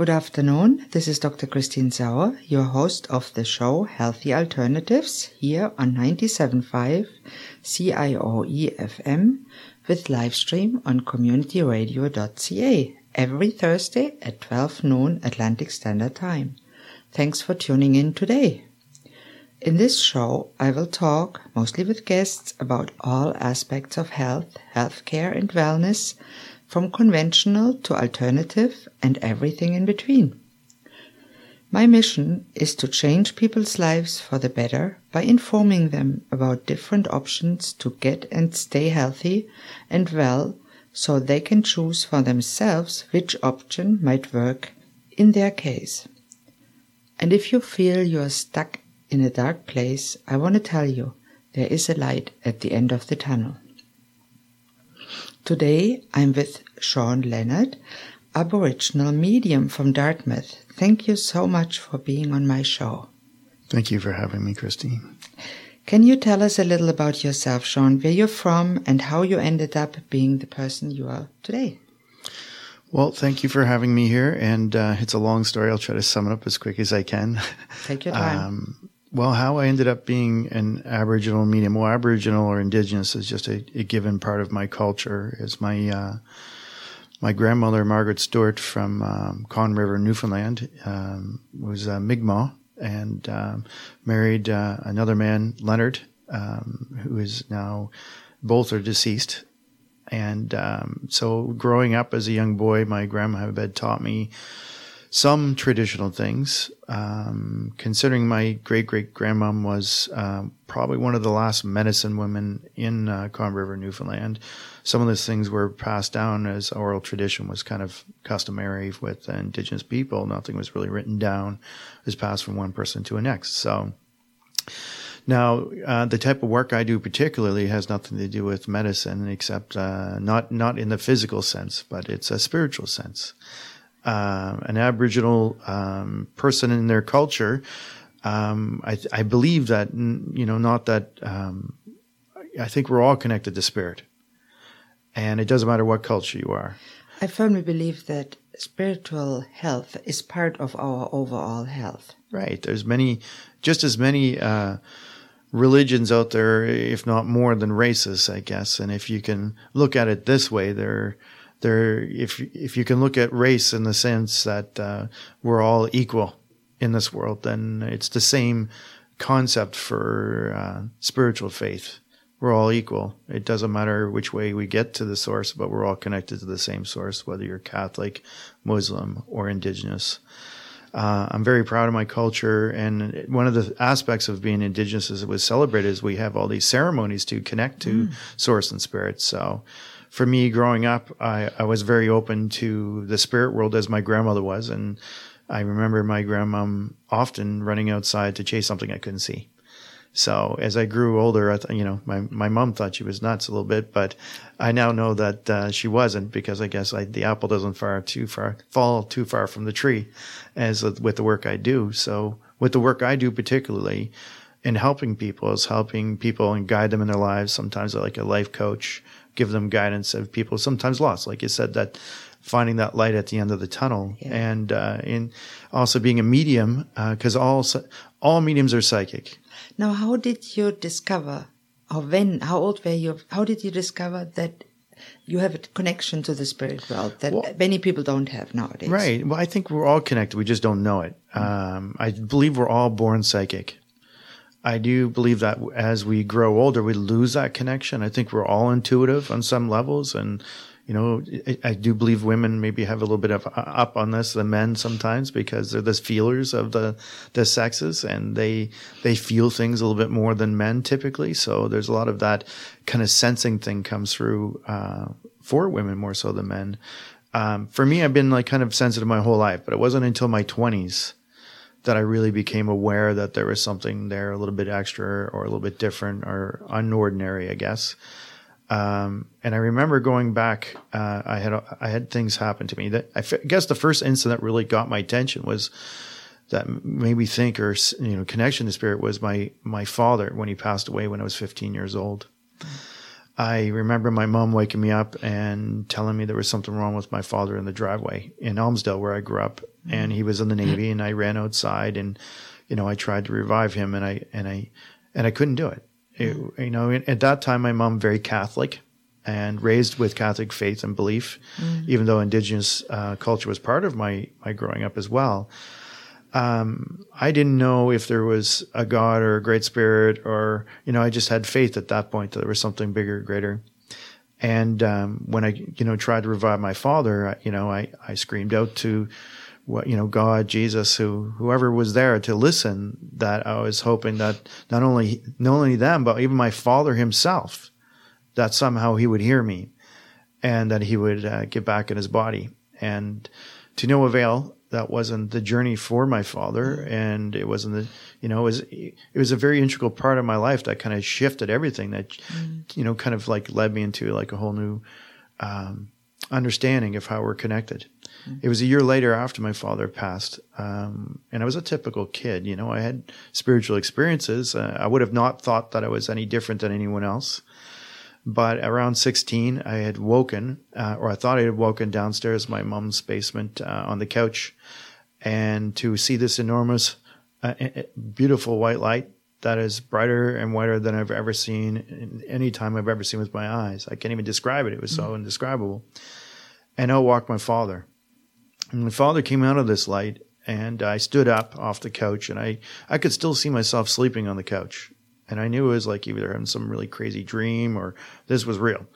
Good afternoon. This is Dr. Christine Sauer, your host of the show Healthy Alternatives here on 97.5 CIOE FM with live stream on communityradio.ca every Thursday at 12 noon Atlantic Standard Time. Thanks for tuning in today. In this show, I will talk, mostly with guests, about all aspects of health, healthcare, and wellness, from conventional to alternative and everything in between. My mission is to change people's lives for the better by informing them about different options to get and stay healthy and well so they can choose for themselves which option might work in their case. And if you feel you are stuck in a dark place, I want to tell you there is a light at the end of the tunnel. Today I'm with Sean Leonard, Aboriginal medium from Dartmouth. Thank you so much for being on my show. Thank you for having me, Christine. Can you tell us a little about yourself, Sean, where you're from and how you ended up being the person you are today? Well, thank you for having me here. And uh, it's a long story. I'll try to sum it up as quick as I can. Take your time. Um, well, how I ended up being an Aboriginal medium, well, Aboriginal or Indigenous is just a, a given part of my culture. Is my uh, my grandmother Margaret Stewart from um, Conne River, Newfoundland, um, was a Mi'kmaq and um, married uh, another man, Leonard, um, who is now both are deceased. And um, so, growing up as a young boy, my grandma had taught me some traditional things. Um, considering my great great grandmom was uh, probably one of the last medicine women in uh, Conne River, Newfoundland, some of those things were passed down as oral tradition was kind of customary with indigenous people. Nothing was really written down; it was passed from one person to the next. So. Now, uh, the type of work I do particularly has nothing to do with medicine, except uh, not not in the physical sense, but it's a spiritual sense uh, an Aboriginal um, person in their culture, um, I, I, believe that you know not that um, I think we're all connected to spirit, and it doesn't matter what culture you are. I firmly believe that spiritual health is part of our overall health. Right. There's many, just as many. Uh, religions out there, if not more than races, I guess. And if you can look at it this way, there there if if you can look at race in the sense that uh, we're all equal in this world, then it's the same concept for uh, spiritual faith. We're all equal. It doesn't matter which way we get to the source, but we're all connected to the same source, whether you're Catholic, Muslim, or Indigenous. Uh, I'm very proud of my culture, and one of the aspects of being Indigenous as it was celebrated is we have all these ceremonies to connect to mm. Source and Spirit. So, for me growing up, I, I was very open to the spirit world as my grandmother was. And I remember my grandmom often running outside to chase something I couldn't see. So as I grew older, I th- you know, my, my mom thought she was nuts a little bit, but I now know that uh, she wasn't because I guess I, the apple doesn't far too far fall too far from the tree, as with the work I do. So with the work I do, particularly in helping people, is helping people and guide them in their lives. Sometimes like a life coach, give them guidance of people sometimes lost, like you said, that finding that light at the end of the tunnel, yeah. and uh, in also being a medium, because uh, all all mediums are psychic. Now, how did you discover, or when? How old were you? How did you discover that? You have a connection to the spirit world that well, many people don't have nowadays. Right. Well, I think we're all connected. We just don't know it. Um, I believe we're all born psychic. I do believe that as we grow older, we lose that connection. I think we're all intuitive on some levels. And, you know, I do believe women maybe have a little bit of uh, up on this than men sometimes because they're the feelers of the, the sexes and they, they feel things a little bit more than men typically. So there's a lot of that kind of sensing thing comes through, uh, for women more so than men. Um, for me, I've been like kind of sensitive my whole life, but it wasn't until my twenties that I really became aware that there was something there a little bit extra or a little bit different or unordinary, I guess. Um, and I remember going back, uh, I had, I had things happen to me that I guess the first incident that really got my attention was that made me think or, you know, connection to spirit was my, my father when he passed away when I was 15 years old. I remember my mom waking me up and telling me there was something wrong with my father in the driveway in Elmsdale where I grew up, and he was in the Navy, and I ran outside and you know I tried to revive him, and I and I and I couldn't do it. It, you know, at that time, my mom very Catholic and raised with Catholic faith and belief, even though Indigenous uh, culture was part of my my growing up as well. Um, I didn't know if there was a God or a great spirit, or you know, I just had faith at that point that there was something bigger, greater. And um, when I, you know, tried to revive my father, I, you know, I, I screamed out to what you know God, Jesus, who whoever was there to listen. That I was hoping that not only not only them, but even my father himself, that somehow he would hear me, and that he would uh, get back in his body. And to no avail. That wasn't the journey for my father, and it wasn't the you know it was it was a very integral part of my life that kind of shifted everything. That you know kind of like led me into like a whole new um, understanding of how we're connected. It was a year later after my father passed, um, and I was a typical kid. You know, I had spiritual experiences. Uh, I would have not thought that I was any different than anyone else. But around 16, I had woken, uh, or I thought I had woken downstairs my mom's basement uh, on the couch, and to see this enormous, uh, beautiful white light that is brighter and whiter than I've ever seen in any time I've ever seen with my eyes. I can't even describe it. It was so indescribable. And out walked my father. And my father came out of this light, and I stood up off the couch, and I, I could still see myself sleeping on the couch. And I knew it was like either having some really crazy dream or this was real.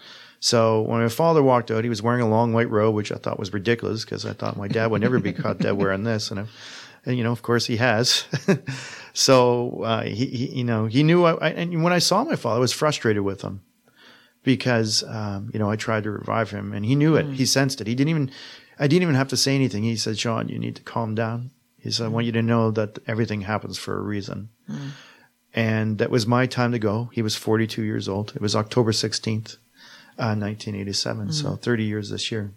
So when my father walked out, he was wearing a long white robe, which I thought was ridiculous because I thought my dad would never be caught dead wearing this. And, I, and you know, of course he has. so uh, he, he, you know, he knew. I, I, and when I saw my father, I was frustrated with him because um, you know I tried to revive him, and he knew it. He sensed it. He didn't even. I didn't even have to say anything. He said, "Sean, you need to calm down." He said, "I want you to know that everything happens for a reason." And that was my time to go. He was 42 years old. It was October 16th, uh, 1987. So 30 years this year.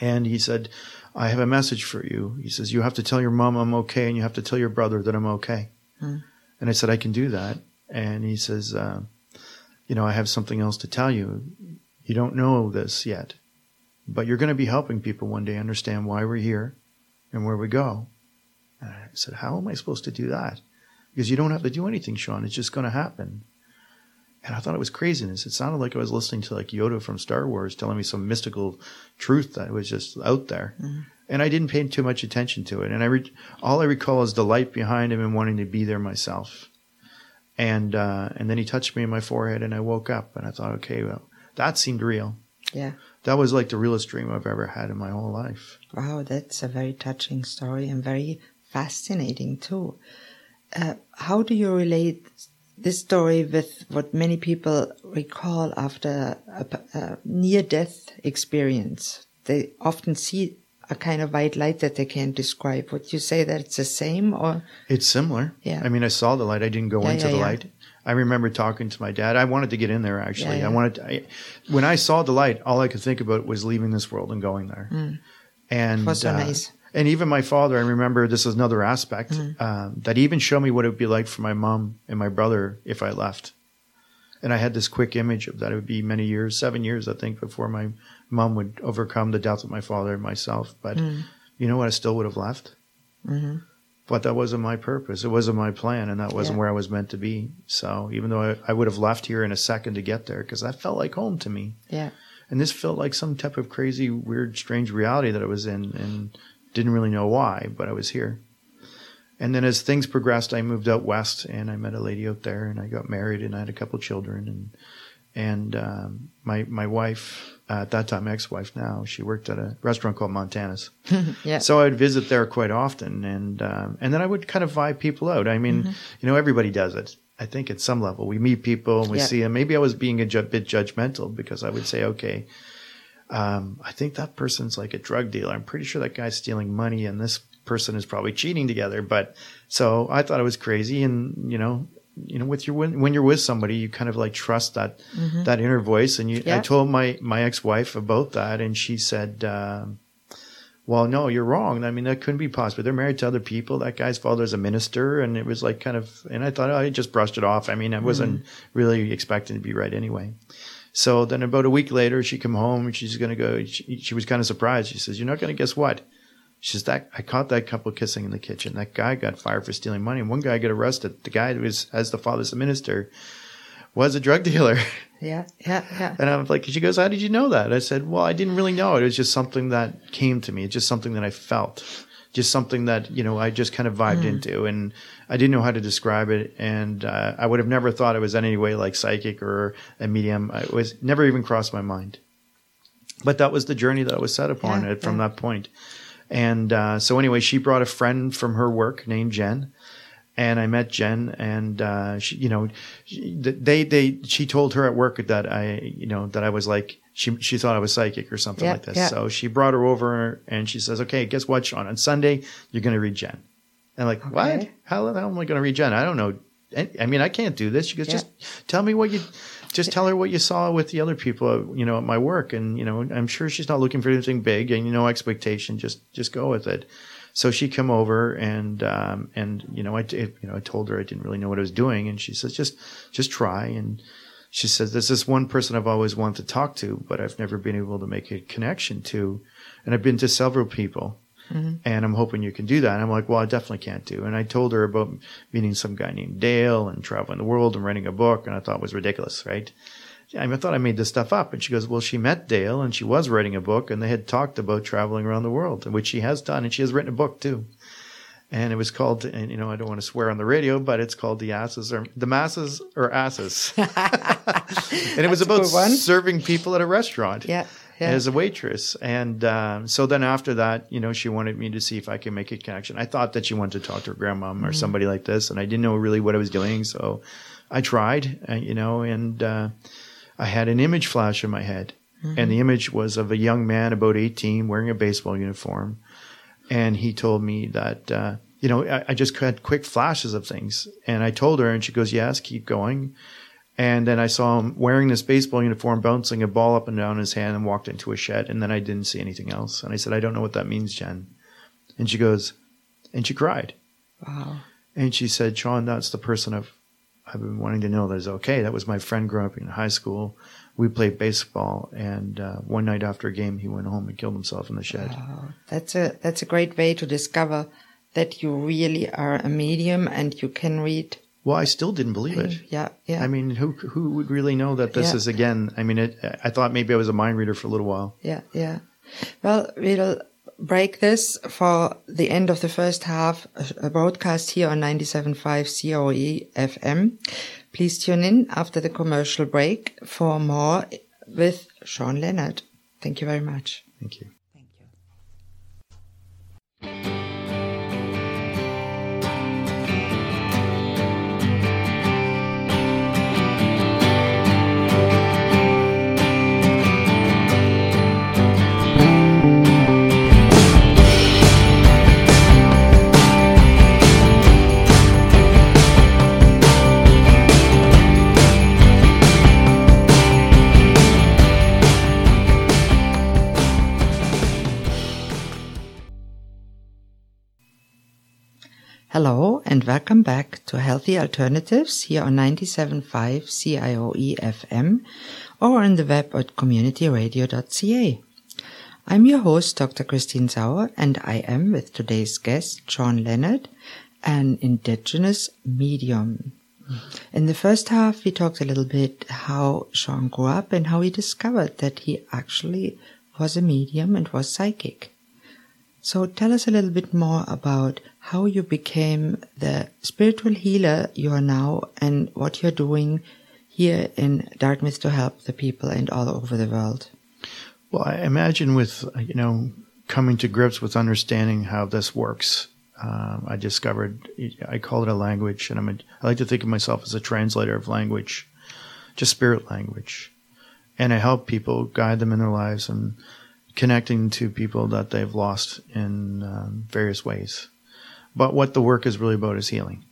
And he said, I have a message for you. He says, You have to tell your mom I'm okay, and you have to tell your brother that I'm okay. And I said, I can do that. And he says, uh, You know, I have something else to tell you. You don't know this yet, but you're going to be helping people one day understand why we're here and where we go. And I said, How am I supposed to do that? Because you don't have to do anything, Sean. It's just going to happen. And I thought it was craziness. It sounded like I was listening to like Yoda from Star Wars telling me some mystical truth that was just out there. And I didn't pay too much attention to it. And I re- all I recall is the light behind him and wanting to be there myself. And uh, and then he touched me in my forehead, and I woke up, and I thought, okay, well, that seemed real. Yeah. That was like the realest dream I've ever had in my whole life. Wow, that's a very touching story and very fascinating too. Uh, how do you relate this story with what many people recall after a, a near-death experience? They often see a kind of white light that they can't describe. Would you say that it's the same, or It's similar. Yeah. I mean, I saw the light. I didn't go Yeah, into yeah, the yeah. light. I remember talking to my dad. I wanted to get in there actually. Yeah, yeah. I wanted to, I, when I saw the light, all I could think about was leaving this world and going there. And Mm. So uh, nice. And even my father, I remember this is another aspect um, that even showed me what it would be like for my mom and my brother if I left. And I had this quick image of that it would be many years, seven years, I think, before my mom would overcome the death of my father and myself. But Mm. you know what? I still would have left. Mm-hmm. But that wasn't my purpose. It wasn't my plan, and that wasn't Yeah. where I was meant to be. So even though I, I would have left here in a second to get there, because that felt like home to me. yeah, And this felt like some type of crazy, weird, strange reality that I was in and didn't really know why, but I was here. And then as things progressed, I moved out west and I met a lady out there and I got married and I had a couple children and, and, um, my, my wife, uh, at that time, ex-wife now, she worked at a restaurant called Montana's. yeah, So I'd visit there quite often, and um, and then I would kind of vibe people out. I mean, you know, everybody does it. I think at some level, we meet people and we Yeah. see them. Maybe I was being a ju- bit judgmental because I would say, okay, um, I think that person's like a drug dealer. I'm pretty sure that guy's stealing money, and this person is probably cheating together. But so I thought it was crazy, and you know. You know, with your when, when you're with somebody, you kind of like trust that that inner voice. And you, I told my my ex wife about that, and she said, um, well, no, you're wrong. I mean, that couldn't be possible. They're married to other people. That guy's father's a minister. And it was like kind of, and I thought, oh, I just brushed it off. I mean, I wasn't really expecting to be right anyway. So then about a week later, she come home and she's going to go. She, she was kind of surprised. She says, "You're not going to guess what." She says that I caught that couple kissing in the kitchen. That guy got fired for stealing money, and one guy got arrested. The guy who was as the father's a minister was a drug dealer. Yeah, yeah, yeah. And I'm like, she goes, "How did you know that?" I said, "Well, I didn't really know it. It was just something that came to me. It's just something that I felt." Just something that you know I just kind of vibed into, and I didn't know how to describe it, and uh, I would have never thought it was in any way like psychic or a medium. It was never even crossed my mind. But that was the journey that I was set upon Yeah, it from yeah. that point. And uh, so anyway, she brought a friend from her work named Jen, and I met Jen, and uh, she, you know, she- they they she told her at work that I, you know, that I was like she she thought I was psychic or something like this. So she brought her over, and she says, "Okay, guess what, Sean? On Sunday, you're going to read Jen." And I'm like, what? Okay. How the hell am I going to read Jen? I don't know. I mean, I can't do this. She goes, Yeah. just tell me what you, just tell her what you saw with the other people, uh, you know, at my work. And, you know, I'm sure she's not looking for anything big and, you know, expectation. Just, just go with it. So she come over and, um, and, you know, I, you know, I told her I didn't really know what I was doing. And she says, just, just try. And she says, there's this one person I've always wanted to talk to, but I've never been able to make a connection to. And I've been to several people and I'm hoping you can do that. And I'm like, well, I definitely can't do. And I told her about meeting some guy named Dale and traveling the world and writing a book, and I thought it was ridiculous, right? I, mean, I thought I made this stuff up. And she goes, well, she met Dale and she was writing a book, and they had talked about traveling around the world, which she has done, and she has written a book too. And it was called, and you know, I don't want to swear on the radio, but it's called the asses or the masses or asses. and it was about serving people at a restaurant Yeah, yeah. as a waitress. And um, so then after that, you know, she wanted me to see if I could make a connection. I thought that she wanted to talk to her grandmom Mm-hmm. or somebody like this, and I didn't know really what I was doing. So I tried, uh, you know, and uh, I had an image flash in my head. Mm-hmm. And the image was of a young man about 18 wearing a baseball uniform. And he told me that, uh, you know, I, I just had quick flashes of things. And I told her, and she goes, Yes, keep going. And then I saw him wearing this baseball uniform, bouncing a ball up and down his hand, and walked into a shed. And then I didn't see anything else. And I said, I don't know what that means, Jen. And she goes, and she cried. Wow. And she said, Sean, that's the person I've, I've been wanting to know that is okay. That was my friend growing up in high school. We played baseball, and uh, one night after a game, he went home and killed himself in the shed. Wow. That's a that's a great way to discover that you really are a medium and you can read. Well, I still didn't believe it. Yeah, yeah. I mean, who who would really know that this Yeah. is again? I mean, it, I thought maybe I was a mind reader for a little while. Yeah, yeah. Well, we'll break this for the end of the first half a broadcast here on 97.5 CIOE FM. Please tune in after the commercial break for more with Sean Leonard. Thank you very much. Thank you. Thank you. Hello and welcome back to Healthy Alternatives here on 97.5 CIOE FM or on the web at communityradio.ca. I'm your host, Dr. Christine Sauer, and I am with today's guest, Sean Leonard, an indigenous medium. In the first half, we talked a little bit how Sean grew up and how he discovered that he actually was a medium and was psychic. So tell us a little bit more about how you became the spiritual healer you are now and what you're doing here in Dartmouth to help the people and all over the world. Well, I imagine with you know coming to grips with understanding how this works. Um, I discovered I call it a language, and I'm a, I like to think of myself as a translator of language, just spirit language, and I help people guide them in their lives and connecting to people that they've lost in um, various ways. But what the work is really about is healing.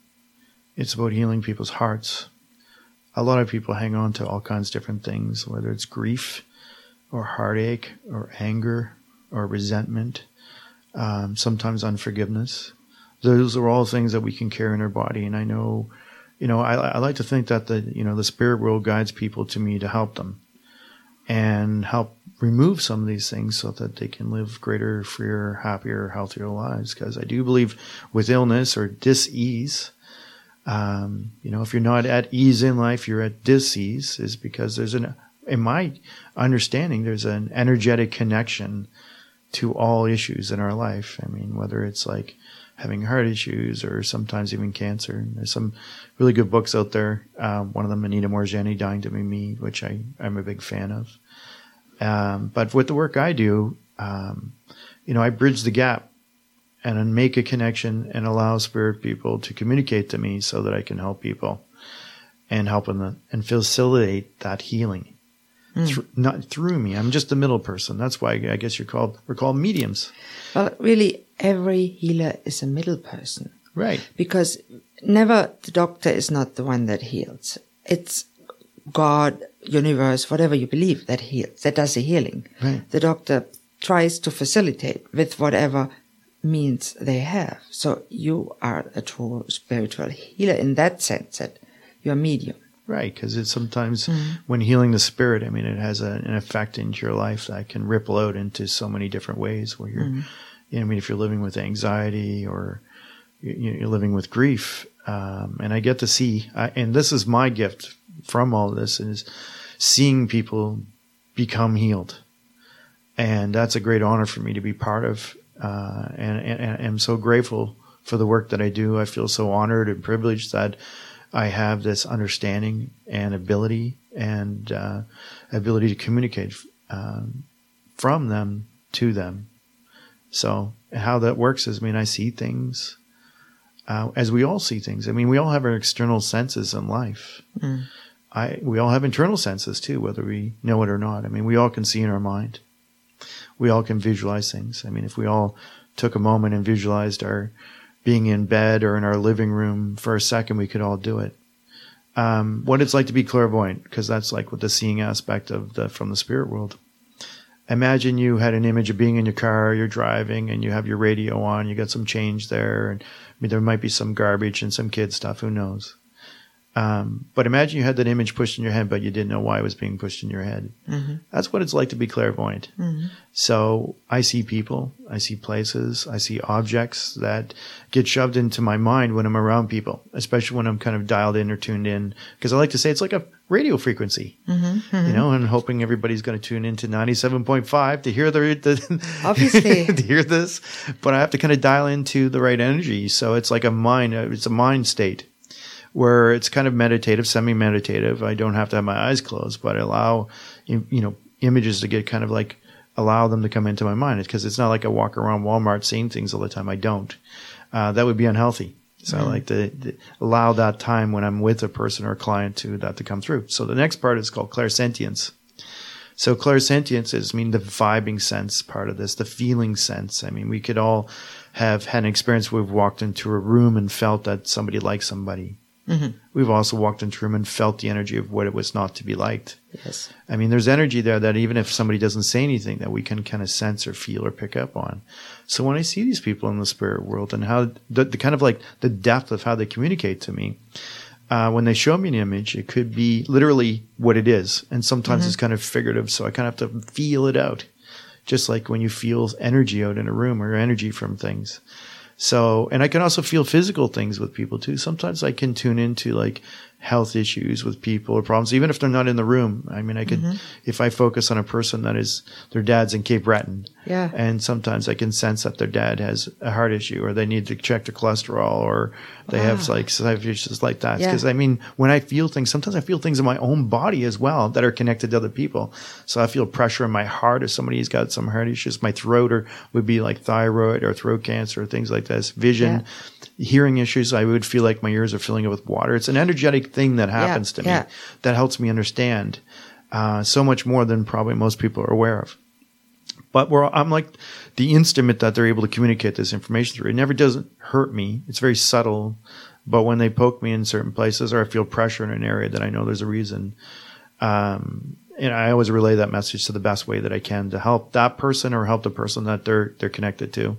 It's about healing people's hearts. A lot of people hang on to all kinds of different things, whether it's grief or heartache or anger or resentment, um, sometimes unforgiveness. Those are all things that we can carry in our body. And I know, you know, I, I like to think that the, you know, the spirit world guides people to me to help them. and help remove some of these things so that they can live greater, freer, happier, healthier lives. Because I do believe with illness or dis-ease, um, you know, if you're not at ease in life, you're at dis-ease is because there's an, in my understanding, there's an energetic connection to all issues in our life. I mean, whether it's like having heart issues or sometimes even cancer. There's some really good books out there. Um, one of them, Anita Moorjani, Dying to Be Me, which I, I'm a big fan of. Um, but with the work I do, um, you know, I bridge the gap and then make a connection and allow spirit people to communicate to me so that I can help people and help them and facilitate that healing. Mm. not through me. I'm just a middle person. That's why I guess you're called we're called mediums. Well, really, every healer is a middle person, right? Because never the doctor is not the one that heals. It's God, universe, whatever you believe that heals, that does the healing. Right. The doctor tries to facilitate with whatever means they have. So you are a true spiritual healer in that sense that you're a medium. Right, because it's sometimes mm-hmm. when healing the spirit, I mean, it has a, an effect into your life that can ripple out into so many different ways. Where you're, mm-hmm. you know, I mean, if you're living with anxiety or you're living with grief, um, and I get to see, I, and this is my gift from all this is seeing people become healed, and that's a great honor for me to be part of, uh, and, I'm so grateful for the work that I do. I feel so honored and privileged that I have this understanding and ability and uh, ability to communicate um, from them to them. So how that works is, I mean, I see things uh, as we all see things. I mean, we all have our external senses in life. Mm. I we all have internal senses too, whether we know it or not. I mean, we all can see in our mind. We all can visualize things. I mean, if we all took a moment and visualized our being in bed or in our living room for a second, we could all do it. Um, what it's like to be clairvoyant, because that's like what the seeing aspect of the from the spirit world. Imagine you had an image of being in your car, you're driving, and you have your radio on. You got some change there, and I mean, there might be some garbage and some kid stuff. Who knows? Um, but imagine you had that image pushed in your head, but you didn't know why it was being pushed in your head. Mm-hmm. That's what it's like to be clairvoyant. Mm-hmm. So I see people, I see places, I see objects that get shoved into my mind when I'm around people, especially when I'm kind of dialed in or tuned in. Because I like to say it's like a radio frequency, mm-hmm. mm-hmm. you know, and hoping everybody's going to tune into 97.5 to hear the, the obviously to hear this. But I have to kind of dial into the right energy. So it's like a mind, it's a mind state where it's kind of meditative, semi-meditative. I don't have to have my eyes closed, but I allow you know images to get kind of like allow them to come into my mind. It's because it's not like I walk around Walmart seeing things all the time. I don't. Uh, that would be unhealthy. So mm-hmm. I like to, to, allow that time when I'm with a person or a client to that to come through. So the next part is called clairsentience. So clairsentience is I mean the vibing sense part of this, the feeling sense. I mean we could all have had an experience where we've walked into a room and felt that somebody likes somebody. Mm-hmm. We've also walked into a room and felt the energy of what it was not to be liked. Yes. I mean, there's energy there that even if somebody doesn't say anything, that we can kind of sense or feel or pick up on. So when I see these people in the spirit world and how the, the kind of like the depth of how they communicate to me, uh, when they show me an image, it could be literally what it is, and sometimes mm-hmm. it's kind of figurative. So I kind of have to feel it out, just like when you feel energy out in a room or energy from things. So, and I can also feel physical things with people too. Sometimes I can tune into like health issues with people or problems, even if they're not in the room. I mean, I could, mm-hmm. if I focus on a person that is, their dad's in Cape Breton. Yeah. And sometimes I can sense that their dad has a heart issue or they need to check their cholesterol or they have like side issues like that. Because yeah. I mean, when I feel things, sometimes I feel things in my own body as well that are connected to other people. So I feel pressure in my heart if somebody's got some heart issues. My throat or would be like thyroid or throat cancer or things like this. Vision. Yeah hearing issues, I would feel like my ears are filling up with water. It's an energetic thing that happens yeah, to me that helps me understand uh, so much more than probably most people are aware of. But I'm like the instrument that they're able to communicate this information through. It never doesn't hurt me. It's very subtle. But when they poke me in certain places or I feel pressure in an area that I know there's a reason, um, and I always relay that message to the best way that I can to help that person or help the person that they're they're connected to.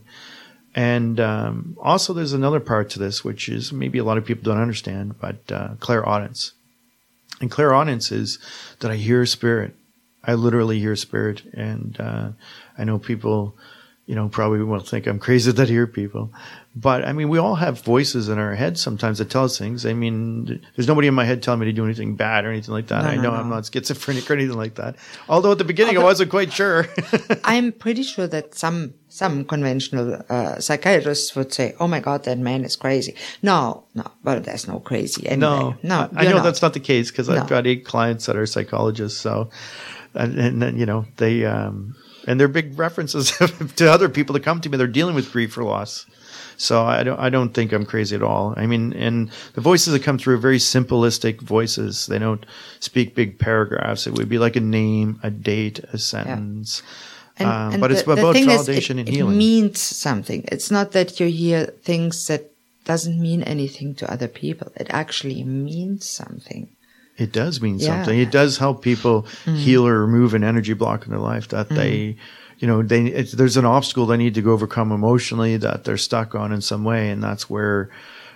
And um, also, there's another part to this, which is maybe a lot of people don't understand, but uh, clairaudience. And clairaudience is that I hear spirit I literally hear spirit, and uh, I know people, you know, probably will think I'm crazy that hear people, but I mean, we all have voices in our heads sometimes that tell us things. I mean, there's nobody in my head telling me to do anything bad or anything like that. No, I no, know no. I'm not schizophrenic or anything like that. Although at the beginning I wasn't quite sure. I'm pretty sure that some some conventional uh, psychiatrists would say, "Oh my God, that man is crazy." No, no, but there's no crazy anyway. no, no, I you're know not. that's not the case because. I've got eight clients that are psychologists. So, and, and then, you know, they, um, and they're big references to other people that come to me. They're dealing with grief or loss. So I don't, I don't think I'm crazy at all. I mean, and the voices that come through are very simplistic voices. They don't speak big paragraphs. It would be like a name, a date, a sentence. Um, but it's about validation it, and it means something. It's not that you hear things that doesn't mean anything to other people. It actually means something. It does mean Yeah. Mm. something. It does help people heal or remove an energy block in their life that they, you know, they it's, there's an obstacle they need to go overcome emotionally that they're stuck on in some way, and that's where,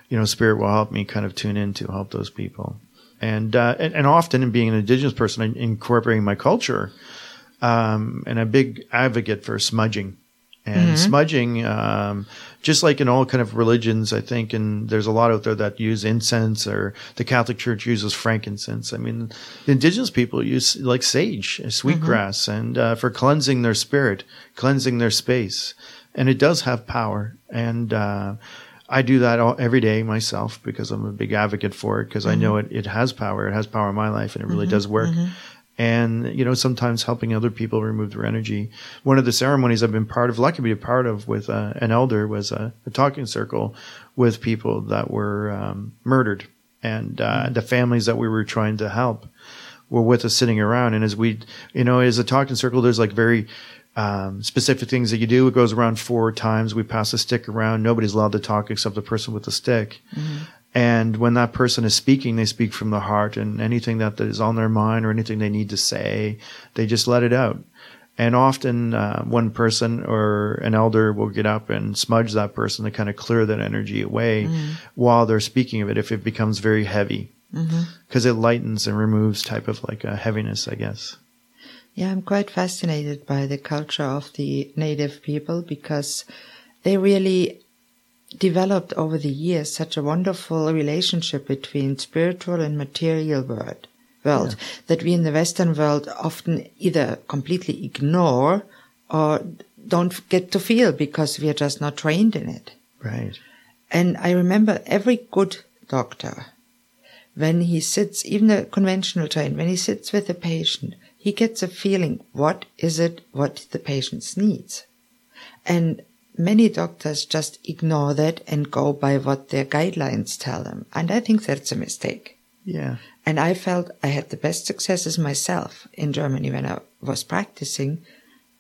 you know, spirit will help me kind of tune in to help those people. And uh, and, and often, in being an indigenous person, incorporating my culture, um, and a big advocate for smudging. And smudging, um, just like in all kind of religions, I think, and there's a lot out there that use incense, or the Catholic Church uses frankincense. I mean, the indigenous people use like sage, sweetgrass, and uh, for cleansing their spirit, cleansing their space, and it does have power. And uh, I do that all, every day myself because I'm a big advocate for it because I know it, it has power. It has power in my life, and it really does work and you know sometimes helping other people remove their energy. One of the ceremonies I've been part of, lucky to be a part of with uh, an elder, was a, a talking circle with people that were um, murdered, and uh, the families that we were trying to help were with us sitting around. And as we, you know, as a talking circle, there's like very um, specific things that you do. It goes around four times. We pass a stick around. Nobody's allowed to talk except the person with the stick. And when that person is speaking, they speak from the heart and anything that is on their mind or anything they need to say, they just let it out. And often, uh, one person or an elder will get up and smudge that person to kind of clear that energy away while they're speaking of it if it becomes very heavy. Because it lightens and removes type of like a heaviness, I guess. Yeah, I'm quite fascinated by the culture of the native people because they really developed over the years such a wonderful relationship between spiritual and material world world that we in the western world often either completely ignore or don't get to feel because we are just not trained in it Right. and I remember every good doctor, when he sits, even a conventional trained, when he sits with a patient, he gets a feeling, what is it what the patient needs? And many doctors just ignore that and go by what their guidelines tell them. And I think that's a mistake. Yeah. And I felt I had the best successes myself in Germany when I was practicing,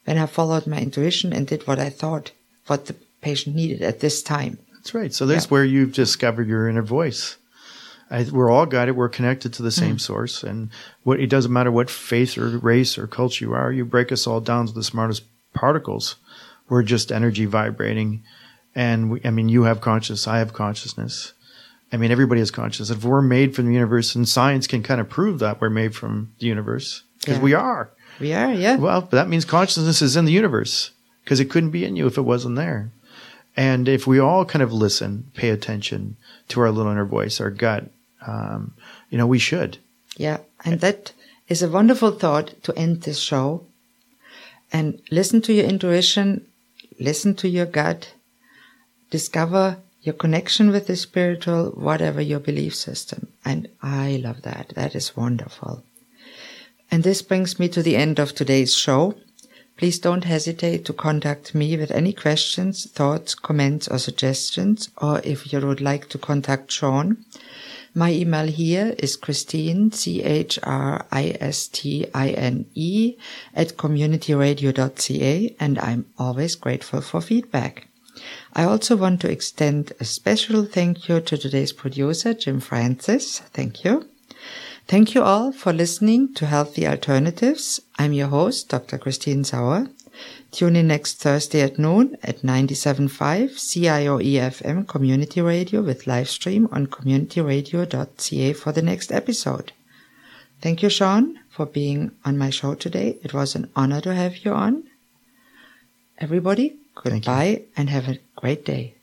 when I followed my intuition and did what I thought, what the patient needed at this time. That's right. So there's Yeah. where you've discovered your inner voice. I, we're all guided. We're connected to the mm. same source, and what it doesn't matter what faith or race or culture you are. You break us all down to the smartest particles. We're just energy vibrating, and we, I mean, you have consciousness. I have consciousness. I mean, everybody has consciousness. If we're made from the universe, and science can kind of prove that we're made from the universe because Yeah. we are. We are, yeah. Well, but that means consciousness is in the universe because it couldn't be in you if it wasn't there. And if we all kind of listen, pay attention to our little inner voice, our gut, um, you know, we should. Yeah, and that is a wonderful thought to end this show. And listen to your intuition, listen to your gut, discover your connection with the spiritual, whatever your belief system. And I love that. That is wonderful. And this brings me to the end of today's show. Please don't hesitate to contact me with any questions, thoughts, comments, or suggestions, or if you would like to contact Sean. My email here is Christine, C-H-R-I-S-T-I-N-E at communityradio.ca and I'm always grateful for feedback. I also want to extend a special thank you to today's producer, Jim Francis. Thank you. Thank you all for listening to Healthy Alternatives. I'm your host, Dr. Christine Sauer. Tune in next Thursday at noon at 97.5 CIOE FM Community Radio with live stream on communityradio.ca for the next episode. Thank you, Sean, for being on my show today. It was an honor to have you on. Everybody, goodbye and have a great day.